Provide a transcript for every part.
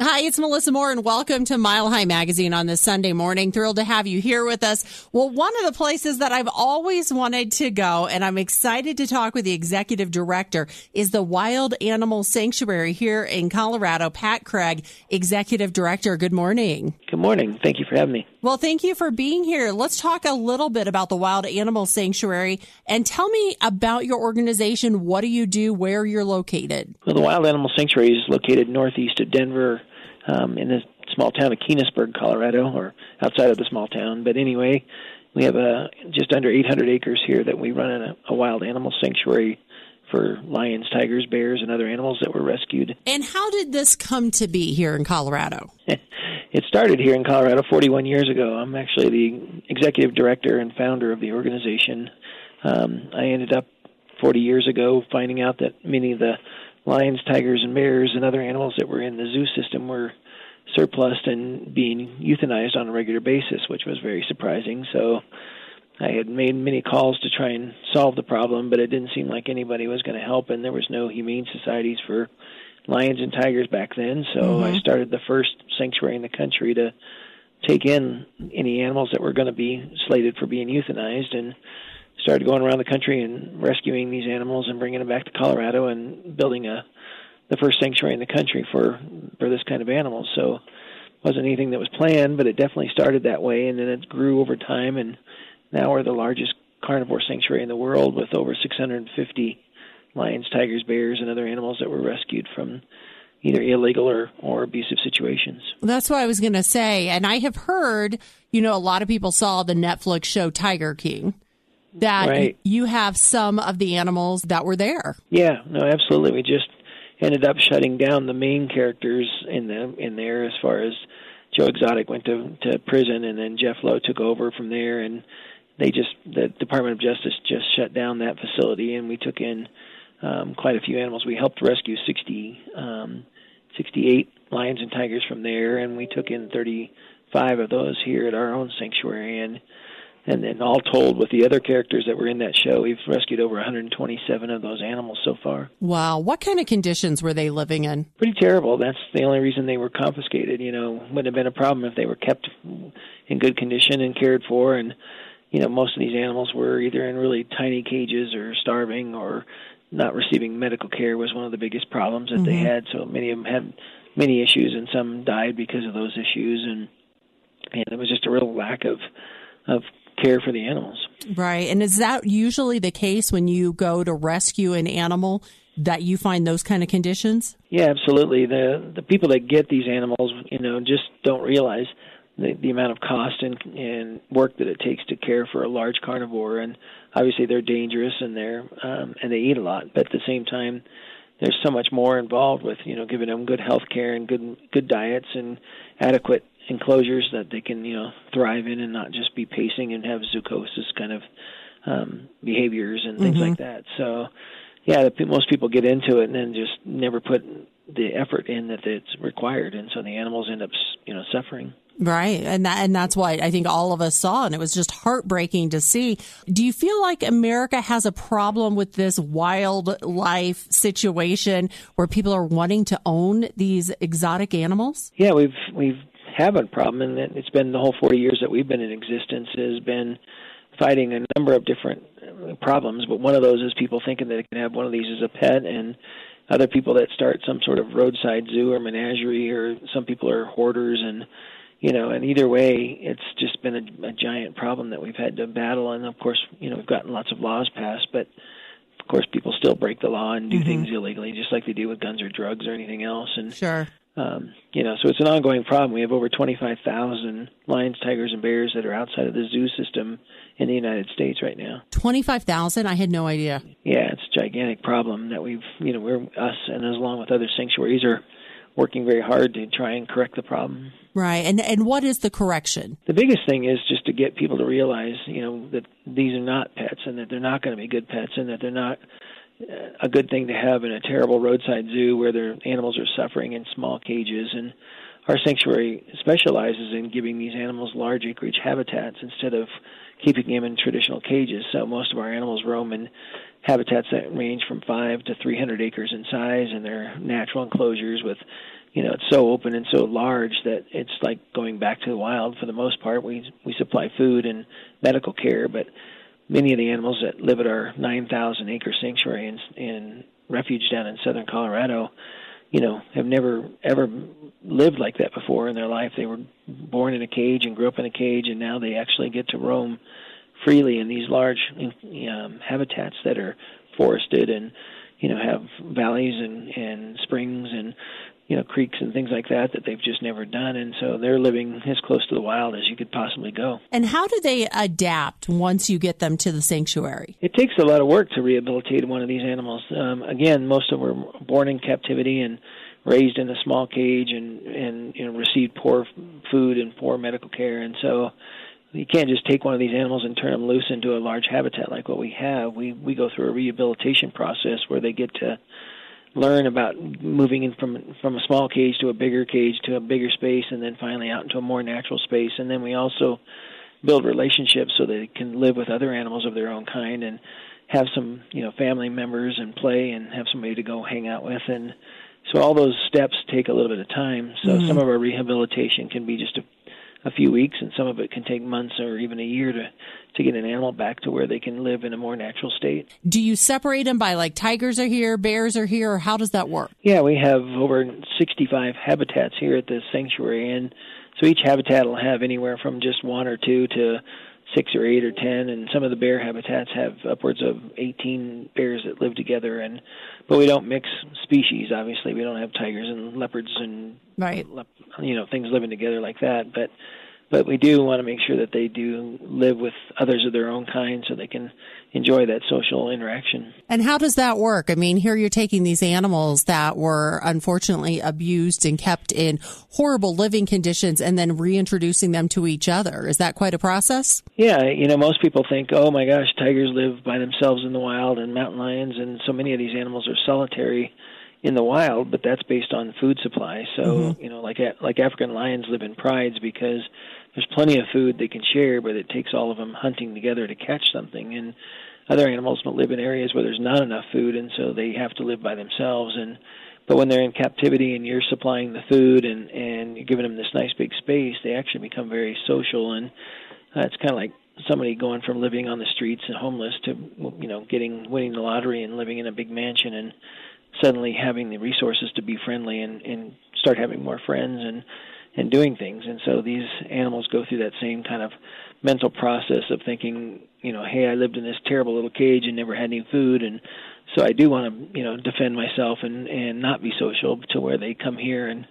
Hi, it's Melissa Moore, and welcome to Mile High Magazine on this Sunday morning. Thrilled to have you here with us. Well, one of the places that I've always wanted to go, and I'm excited to talk with the executive director, is the Wild Animal Sanctuary here in Colorado. Pat Craig, executive director. Good morning. Good morning. Thank you for having me. Well, thank you for being here. Let's talk a little bit about the Wild Animal Sanctuary and tell me about your organization. What do you do? Where you're located? Well, the Wild Animal Sanctuary is located northeast of Denver um, in the small town of Keenesburg, Colorado, or outside of the small town. But anyway, we have a just under 800 acres here that we run in a, a wild animal sanctuary for lions, tigers, bears, and other animals that were rescued. And how did this come to be here in Colorado? it started here in Colorado 41 years ago. I'm actually the executive director and founder of the organization. Um, I ended up 40 years ago finding out that many of the lions, tigers, and bears and other animals that were in the zoo system were surplus and being euthanized on a regular basis, which was very surprising. So I had made many calls to try and solve the problem, but it didn't seem like anybody was going to help, and there was no humane societies for lions and tigers back then. So mm-hmm. I started the first sanctuary in the country to take in any animals that were going to be slated for being euthanized and started going around the country and rescuing these animals and bringing them back to Colorado and building a the first sanctuary in the country for for this kind of animals. So wasn't anything that was planned, but it definitely started that way, and then it grew over time, and now we're the largest carnivore sanctuary in the world with over 650 lions, tigers, bears, and other animals that were rescued from either illegal or, or abusive situations. That's what I was going to say. And I have heard, you know, a lot of people saw the Netflix show Tiger King that right. you have some of the animals that were there. Yeah, no, absolutely. We just ended up shutting down the main characters in the in there as far as Joe Exotic went to to prison and then Jeff Lowe took over from there and they just the Department of Justice just shut down that facility and we took in um, quite a few animals. We helped rescue 60 um, 68 lions and tigers from there and we took in 35 of those here at our own sanctuary and and then all told with the other characters that were in that show we've rescued over 127 of those animals so far. Wow. What kind of conditions were they living in? Pretty terrible. That's the only reason they were confiscated you know. Wouldn't have been a problem if they were kept in good condition and cared for and you know most of these animals were either in really tiny cages or starving or not receiving medical care was one of the biggest problems that mm-hmm. they had. So many of them had many issues and some died because of those issues and and it was just a real lack of of care for the animals. Right. And is that usually the case when you go to rescue an animal that you find those kind of conditions? Yeah, absolutely. The the people that get these animals, you know, just don't realize the, the amount of cost and, and work that it takes to care for a large carnivore and obviously they're dangerous and they're um and they eat a lot, but at the same time there's so much more involved with, you know, giving them good health care and good good diets and adequate enclosures that they can you know thrive in and not just be pacing and have zoochosis kind of um, behaviors and things mm-hmm. like that. So yeah, the, most people get into it and then just never put the effort in that it's required, and so the animals end up you know suffering. Right. And that, and that's what I think all of us saw. And it was just heartbreaking to see. Do you feel like America has a problem with this wildlife situation where people are wanting to own these exotic animals? Yeah, we've, we've have a problem, and it's been the whole 40 years that we've been in existence has been fighting a number of different uh, problems. But one of those is people thinking that they can have one of these as a pet, and other people that start some sort of roadside zoo or menagerie, or some people are hoarders, and you know, and either way, it's just been a, a giant problem that we've had to battle. And of course, you know, we've gotten lots of laws passed, but of course, people still break the law and do mm-hmm. things illegally, just like they do with guns or drugs or anything else. And sure um, you know, so it's an ongoing problem. We have over 25,000 lions, tigers, and bears that are outside of the zoo system in the United States right now. 25,000? I had no idea. Yeah, it's a gigantic problem that we've, you know, we're us and as along with other sanctuaries are working very hard to try and correct the problem. Right. And and what is the correction? The biggest thing is just to get people to realize, you know, that these are not pets and that they're not going to be good pets and that they're not a good thing to have in a terrible roadside zoo where their animals are suffering in small cages and our sanctuary specializes in giving these animals large acreage habitats instead of keeping them in traditional cages. So most of our animals roam in habitats that range from five to 300 acres in size, and they're natural enclosures with you know it's so open and so large that it's like going back to the wild for the most part. We we supply food and medical care, but many of the animals that live at our 9,000 acre sanctuary in, in refuge down in southern Colorado, you know, have never ever lived like that before in their life. They were born in a cage and grew up in a cage, and now they actually get to roam freely in these large um, habitats that are forested and you know have valleys and and springs and you know creeks and things like that that they've just never done. And so they're living as close to the wild as you could possibly go. And how do they adapt once you get them to the sanctuary? It takes a lot of work to rehabilitate one of these animals. Um, again most of them were born in captivity and raised in a small cage and and you know received poor food and poor medical care. And so you can't just take one of these animals and turn them loose into a large habitat like what we have. We we go through a rehabilitation process where they get to learn about moving in from from a small cage to a bigger cage to a bigger space and then finally out into a more natural space. And then we also build relationships so they can live with other animals of their own kind and have some you know family members and play and have somebody to go hang out with. And so all those steps take a little bit of time. So mm-hmm. some of our rehabilitation can be just a a few weeks, and some of it can take months or even a year to to get an animal back to where they can live in a more natural state. Do you separate them by like tigers are here, bears are here, or how does that work? Yeah, we have over 65 habitats here at the sanctuary, and so each habitat will have anywhere from just one or two to six or eight or ten, and some of the bear habitats have upwards of 18 bears that live together. And but we don't mix species. Obviously, we don't have tigers and leopards and right, you know, things living together like that. But but we do want to make sure that they do live with others of their own kind so they can enjoy that social interaction. And how does that work? I mean, here you're taking these animals that were unfortunately abused and kept in horrible living conditions and then reintroducing them to each other. Is that quite a process? Yeah, you know, most people think, oh my gosh, tigers live by themselves in the wild and mountain lions, and so many of these animals are solitary in the wild, but that's based on food supply. So, mm-hmm. you know, like like African lions live in prides because there's plenty of food they can share, but it takes all of them hunting together to catch something. And other animals live in areas where there's not enough food, and so they have to live by themselves. And but when they're in captivity and you're supplying the food and and you're giving them this nice big space, they actually become very social. And uh, it's kind of like somebody going from living on the streets and homeless to you know getting winning the lottery and living in a big mansion and suddenly having the resources to be friendly and and start having more friends and and doing things. And so these animals go through that same kind of mental process of thinking, you know, hey, I lived in this terrible little cage and never had any food, and so I do want to, you know, defend myself and and not be social to where they come here and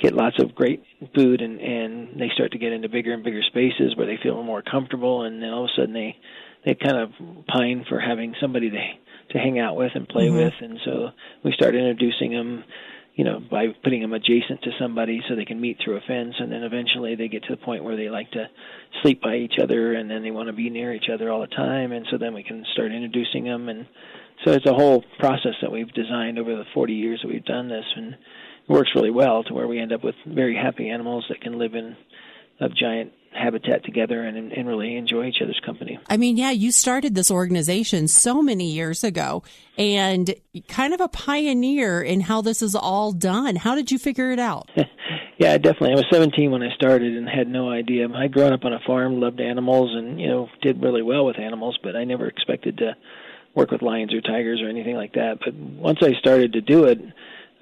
get lots of great food and and they start to get into bigger and bigger spaces where they feel more comfortable and then all of a sudden they they kind of pine for having somebody to to hang out with and play mm-hmm. with and so we start introducing them you know, by putting them adjacent to somebody so they can meet through a fence, and then eventually they get to the point where they like to sleep by each other, and then they want to be near each other all the time, and so then we can start introducing them, and so it's a whole process that we've designed over the 40 years that we've done this, and it works really well to where we end up with very happy animals that can live in a giant habitat together and, and really enjoy each other's company. I mean, yeah, you started this organization so many years ago and kind of a pioneer in how this is all done. How did you figure it out? yeah, definitely. I was 17 when I started and had no idea. I'd grown up on a farm, loved animals, and, you know, did really well with animals, but I never expected to work with lions or tigers or anything like that. But once I started to do it,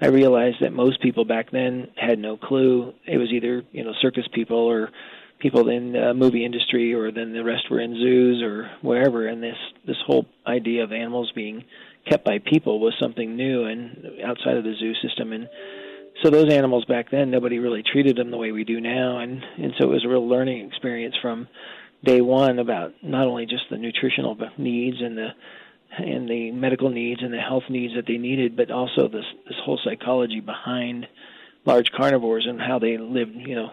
I realized that most people back then had no clue. It was either, you know, circus people or people in the movie industry or then the rest were in zoos or wherever and this this whole idea of animals being kept by people was something new and outside of the zoo system. And so those animals back then nobody really treated them the way we do now. And and so it was a real learning experience from day one about not only just the nutritional needs and the and the medical needs and the health needs that they needed but also this this whole psychology behind large carnivores and how they live, you know,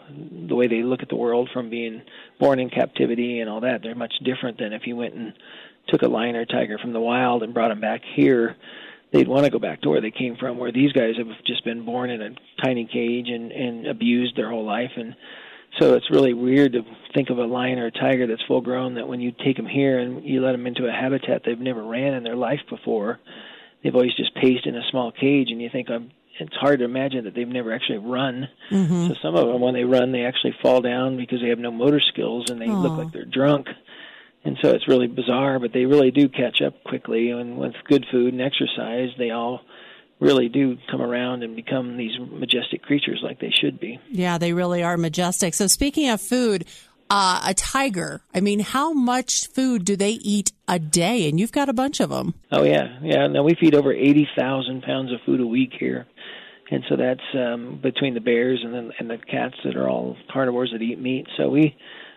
the way they look at the world from being born in captivity and all that. They're much different than if you went and took a lion or tiger from the wild and brought them back here. They'd want to go back to where they came from, where these guys have just been born in a tiny cage and, and abused their whole life. And so it's really weird to think of a lion or a tiger that's full grown that when you take them here and you let them into a habitat they've never ran in their life before, they've always just paced in a small cage and you think I'm it's hard to imagine that they've never actually run. Mm-hmm. So some of them, when they run, they actually fall down because they have no motor skills and they Aw. look like they're drunk. And so it's really bizarre, but they really do catch up quickly. And with good food and exercise, they all really do come around and become these majestic creatures like they should be. Yeah, they really are majestic. So speaking of food, uh, a tiger. I mean, how much food do they eat a day? And you've got a bunch of them. Oh yeah, yeah. Now we feed over eighty thousand pounds of food a week here, and so that's um, between the bears and then and the cats that are all carnivores that eat meat. So we,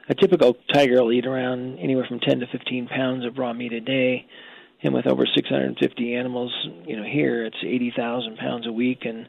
a typical tiger will eat around anywhere from ten to fifteen pounds of raw meat a day, and with over six hundred and fifty animals, you know, here it's eighty thousand pounds a week, and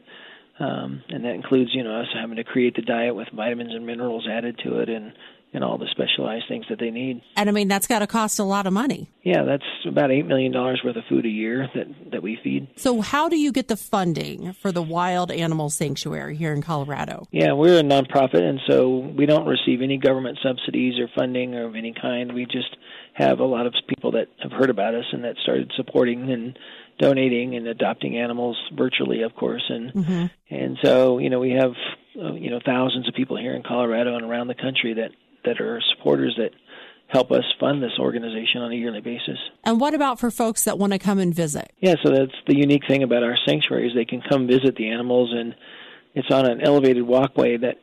um, and that includes you know us having to create the diet with vitamins and minerals added to it, and and all the specialized things that they need. And I mean, that's got to cost a lot of money. Yeah, that's about eight million dollars worth of food a year that that we feed. So, how do you get the funding for the Wild Animal Sanctuary here in Colorado? Yeah, we're a nonprofit, and so we don't receive any government subsidies or funding of any kind. We just have a lot of people that have heard about us and that started supporting and donating and adopting animals virtually, of course, and Mhm. and so you know we have uh, you know thousands of people here in Colorado and around the country that that are supporters that help us fund this organization on a yearly basis. And what about for folks that want to come and visit? Yeah, so that's the unique thing about our sanctuary is they can come visit the animals, and it's on an elevated walkway that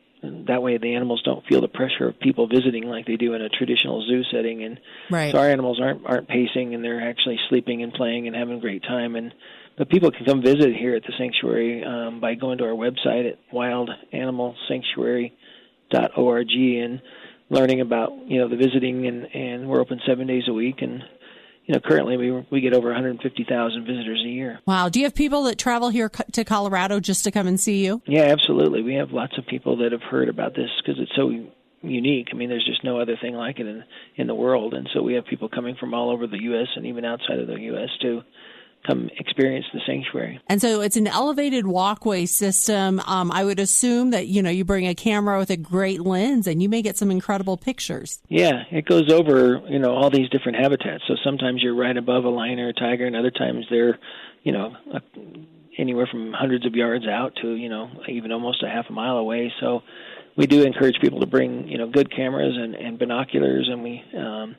that way the animals don't feel the pressure of people visiting like they do in a traditional zoo setting. And Right. so our animals aren't aren't pacing, and they're actually sleeping and playing and having a great time. And but people can come visit here at the sanctuary um, by going to our website at wildanimalsanctuary.org and learning about you know the visiting and and we're open seven days a week and you know currently we we get over 150,000 visitors a year. Wow. Do you have people that travel here co- to Colorado just to come and see you? Yeah, absolutely. We have lots of people that have heard about this because it's so unique. I mean, there's just no other thing like it in in the world, and so we have people coming from all over the U.S. and even outside of the U.S. to come experience the sanctuary. And so it's an elevated walkway system. Um, I would assume that, you know, you bring a camera with a great lens and you may get some incredible pictures. Yeah, it goes over you know all these different habitats. So sometimes you're right above a lion or a tiger, and other times they're you know a, anywhere from hundreds of yards out to you know even almost a half a mile away. So we do encourage people to bring you know good cameras and, and binoculars, and we. Um,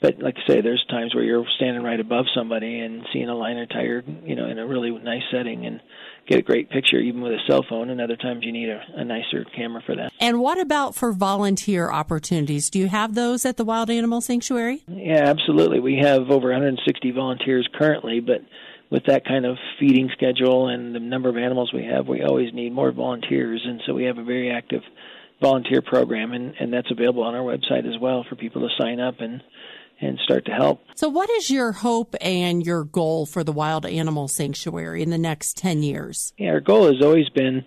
but like I say, there's times where you're standing right above somebody and seeing a lion or tiger, you know, in a really nice setting and get a great picture even with a cell phone. And other times you need a, a nicer camera for that. And what about for volunteer opportunities? Do you have those at the Wild Animal Sanctuary? Yeah, absolutely. We have over 160 volunteers currently, but with that kind of feeding schedule and the number of animals we have, we always need more volunteers, and so we have a very active volunteer program, and, and that's available on our website as well for people to sign up and and start to help. So, what is your hope and your goal for the Wild Animal Sanctuary in the next 10 years? Yeah, our goal has always been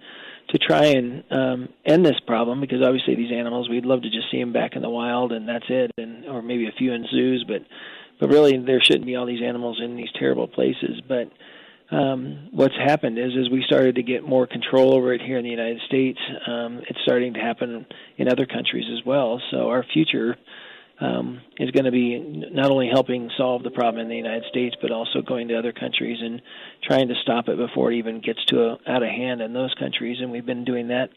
to try and um, end this problem because obviously these animals, we'd love to just see them back in the wild and that's it, and or maybe a few in zoos, but but really there shouldn't be all these animals in these terrible places. But um, what's happened is as we started to get more control over it here in the United States, um, it's starting to happen in other countries as well. So our future um, is going to be not only helping solve the problem in the United States, but also going to other countries and trying to stop it before it even gets to a, out of hand in those countries. And we've been doing that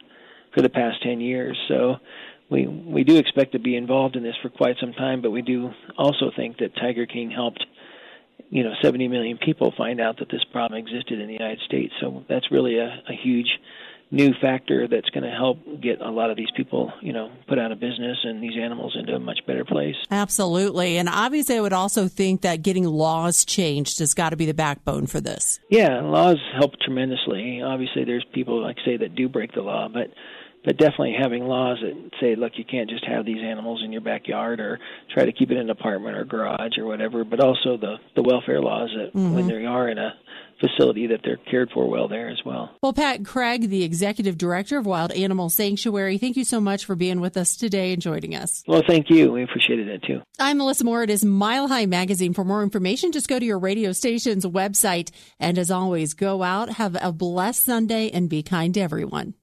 for the past 10 years. So we we do expect to be involved in this for quite some time, but we do also think that Tiger King helped you know 70 million people find out that this problem existed in the United States. So that's really a, a huge new factor that's going to help get a lot of these people, you know, put out of business and these animals into a much better place. Absolutely. And obviously, I would also think that getting laws changed has got to be the backbone for this. Yeah, laws help tremendously. Obviously, there's people like say that do break the law, but but definitely having laws that say, look, you can't just have these animals in your backyard or try to keep it in an apartment or garage or whatever. But also the the welfare laws that Mm-hmm. when they are in a facility that they're cared for well there as well. Well, Pat Craig, the executive director of Wild Animal Sanctuary, thank you so much for being with us today and joining us. Well, thank you. We appreciated it too. I'm Melissa Moore. It is Mile High Magazine. For more information, just go to your radio station's website. And as always, go out, have a blessed Sunday, and be kind to everyone.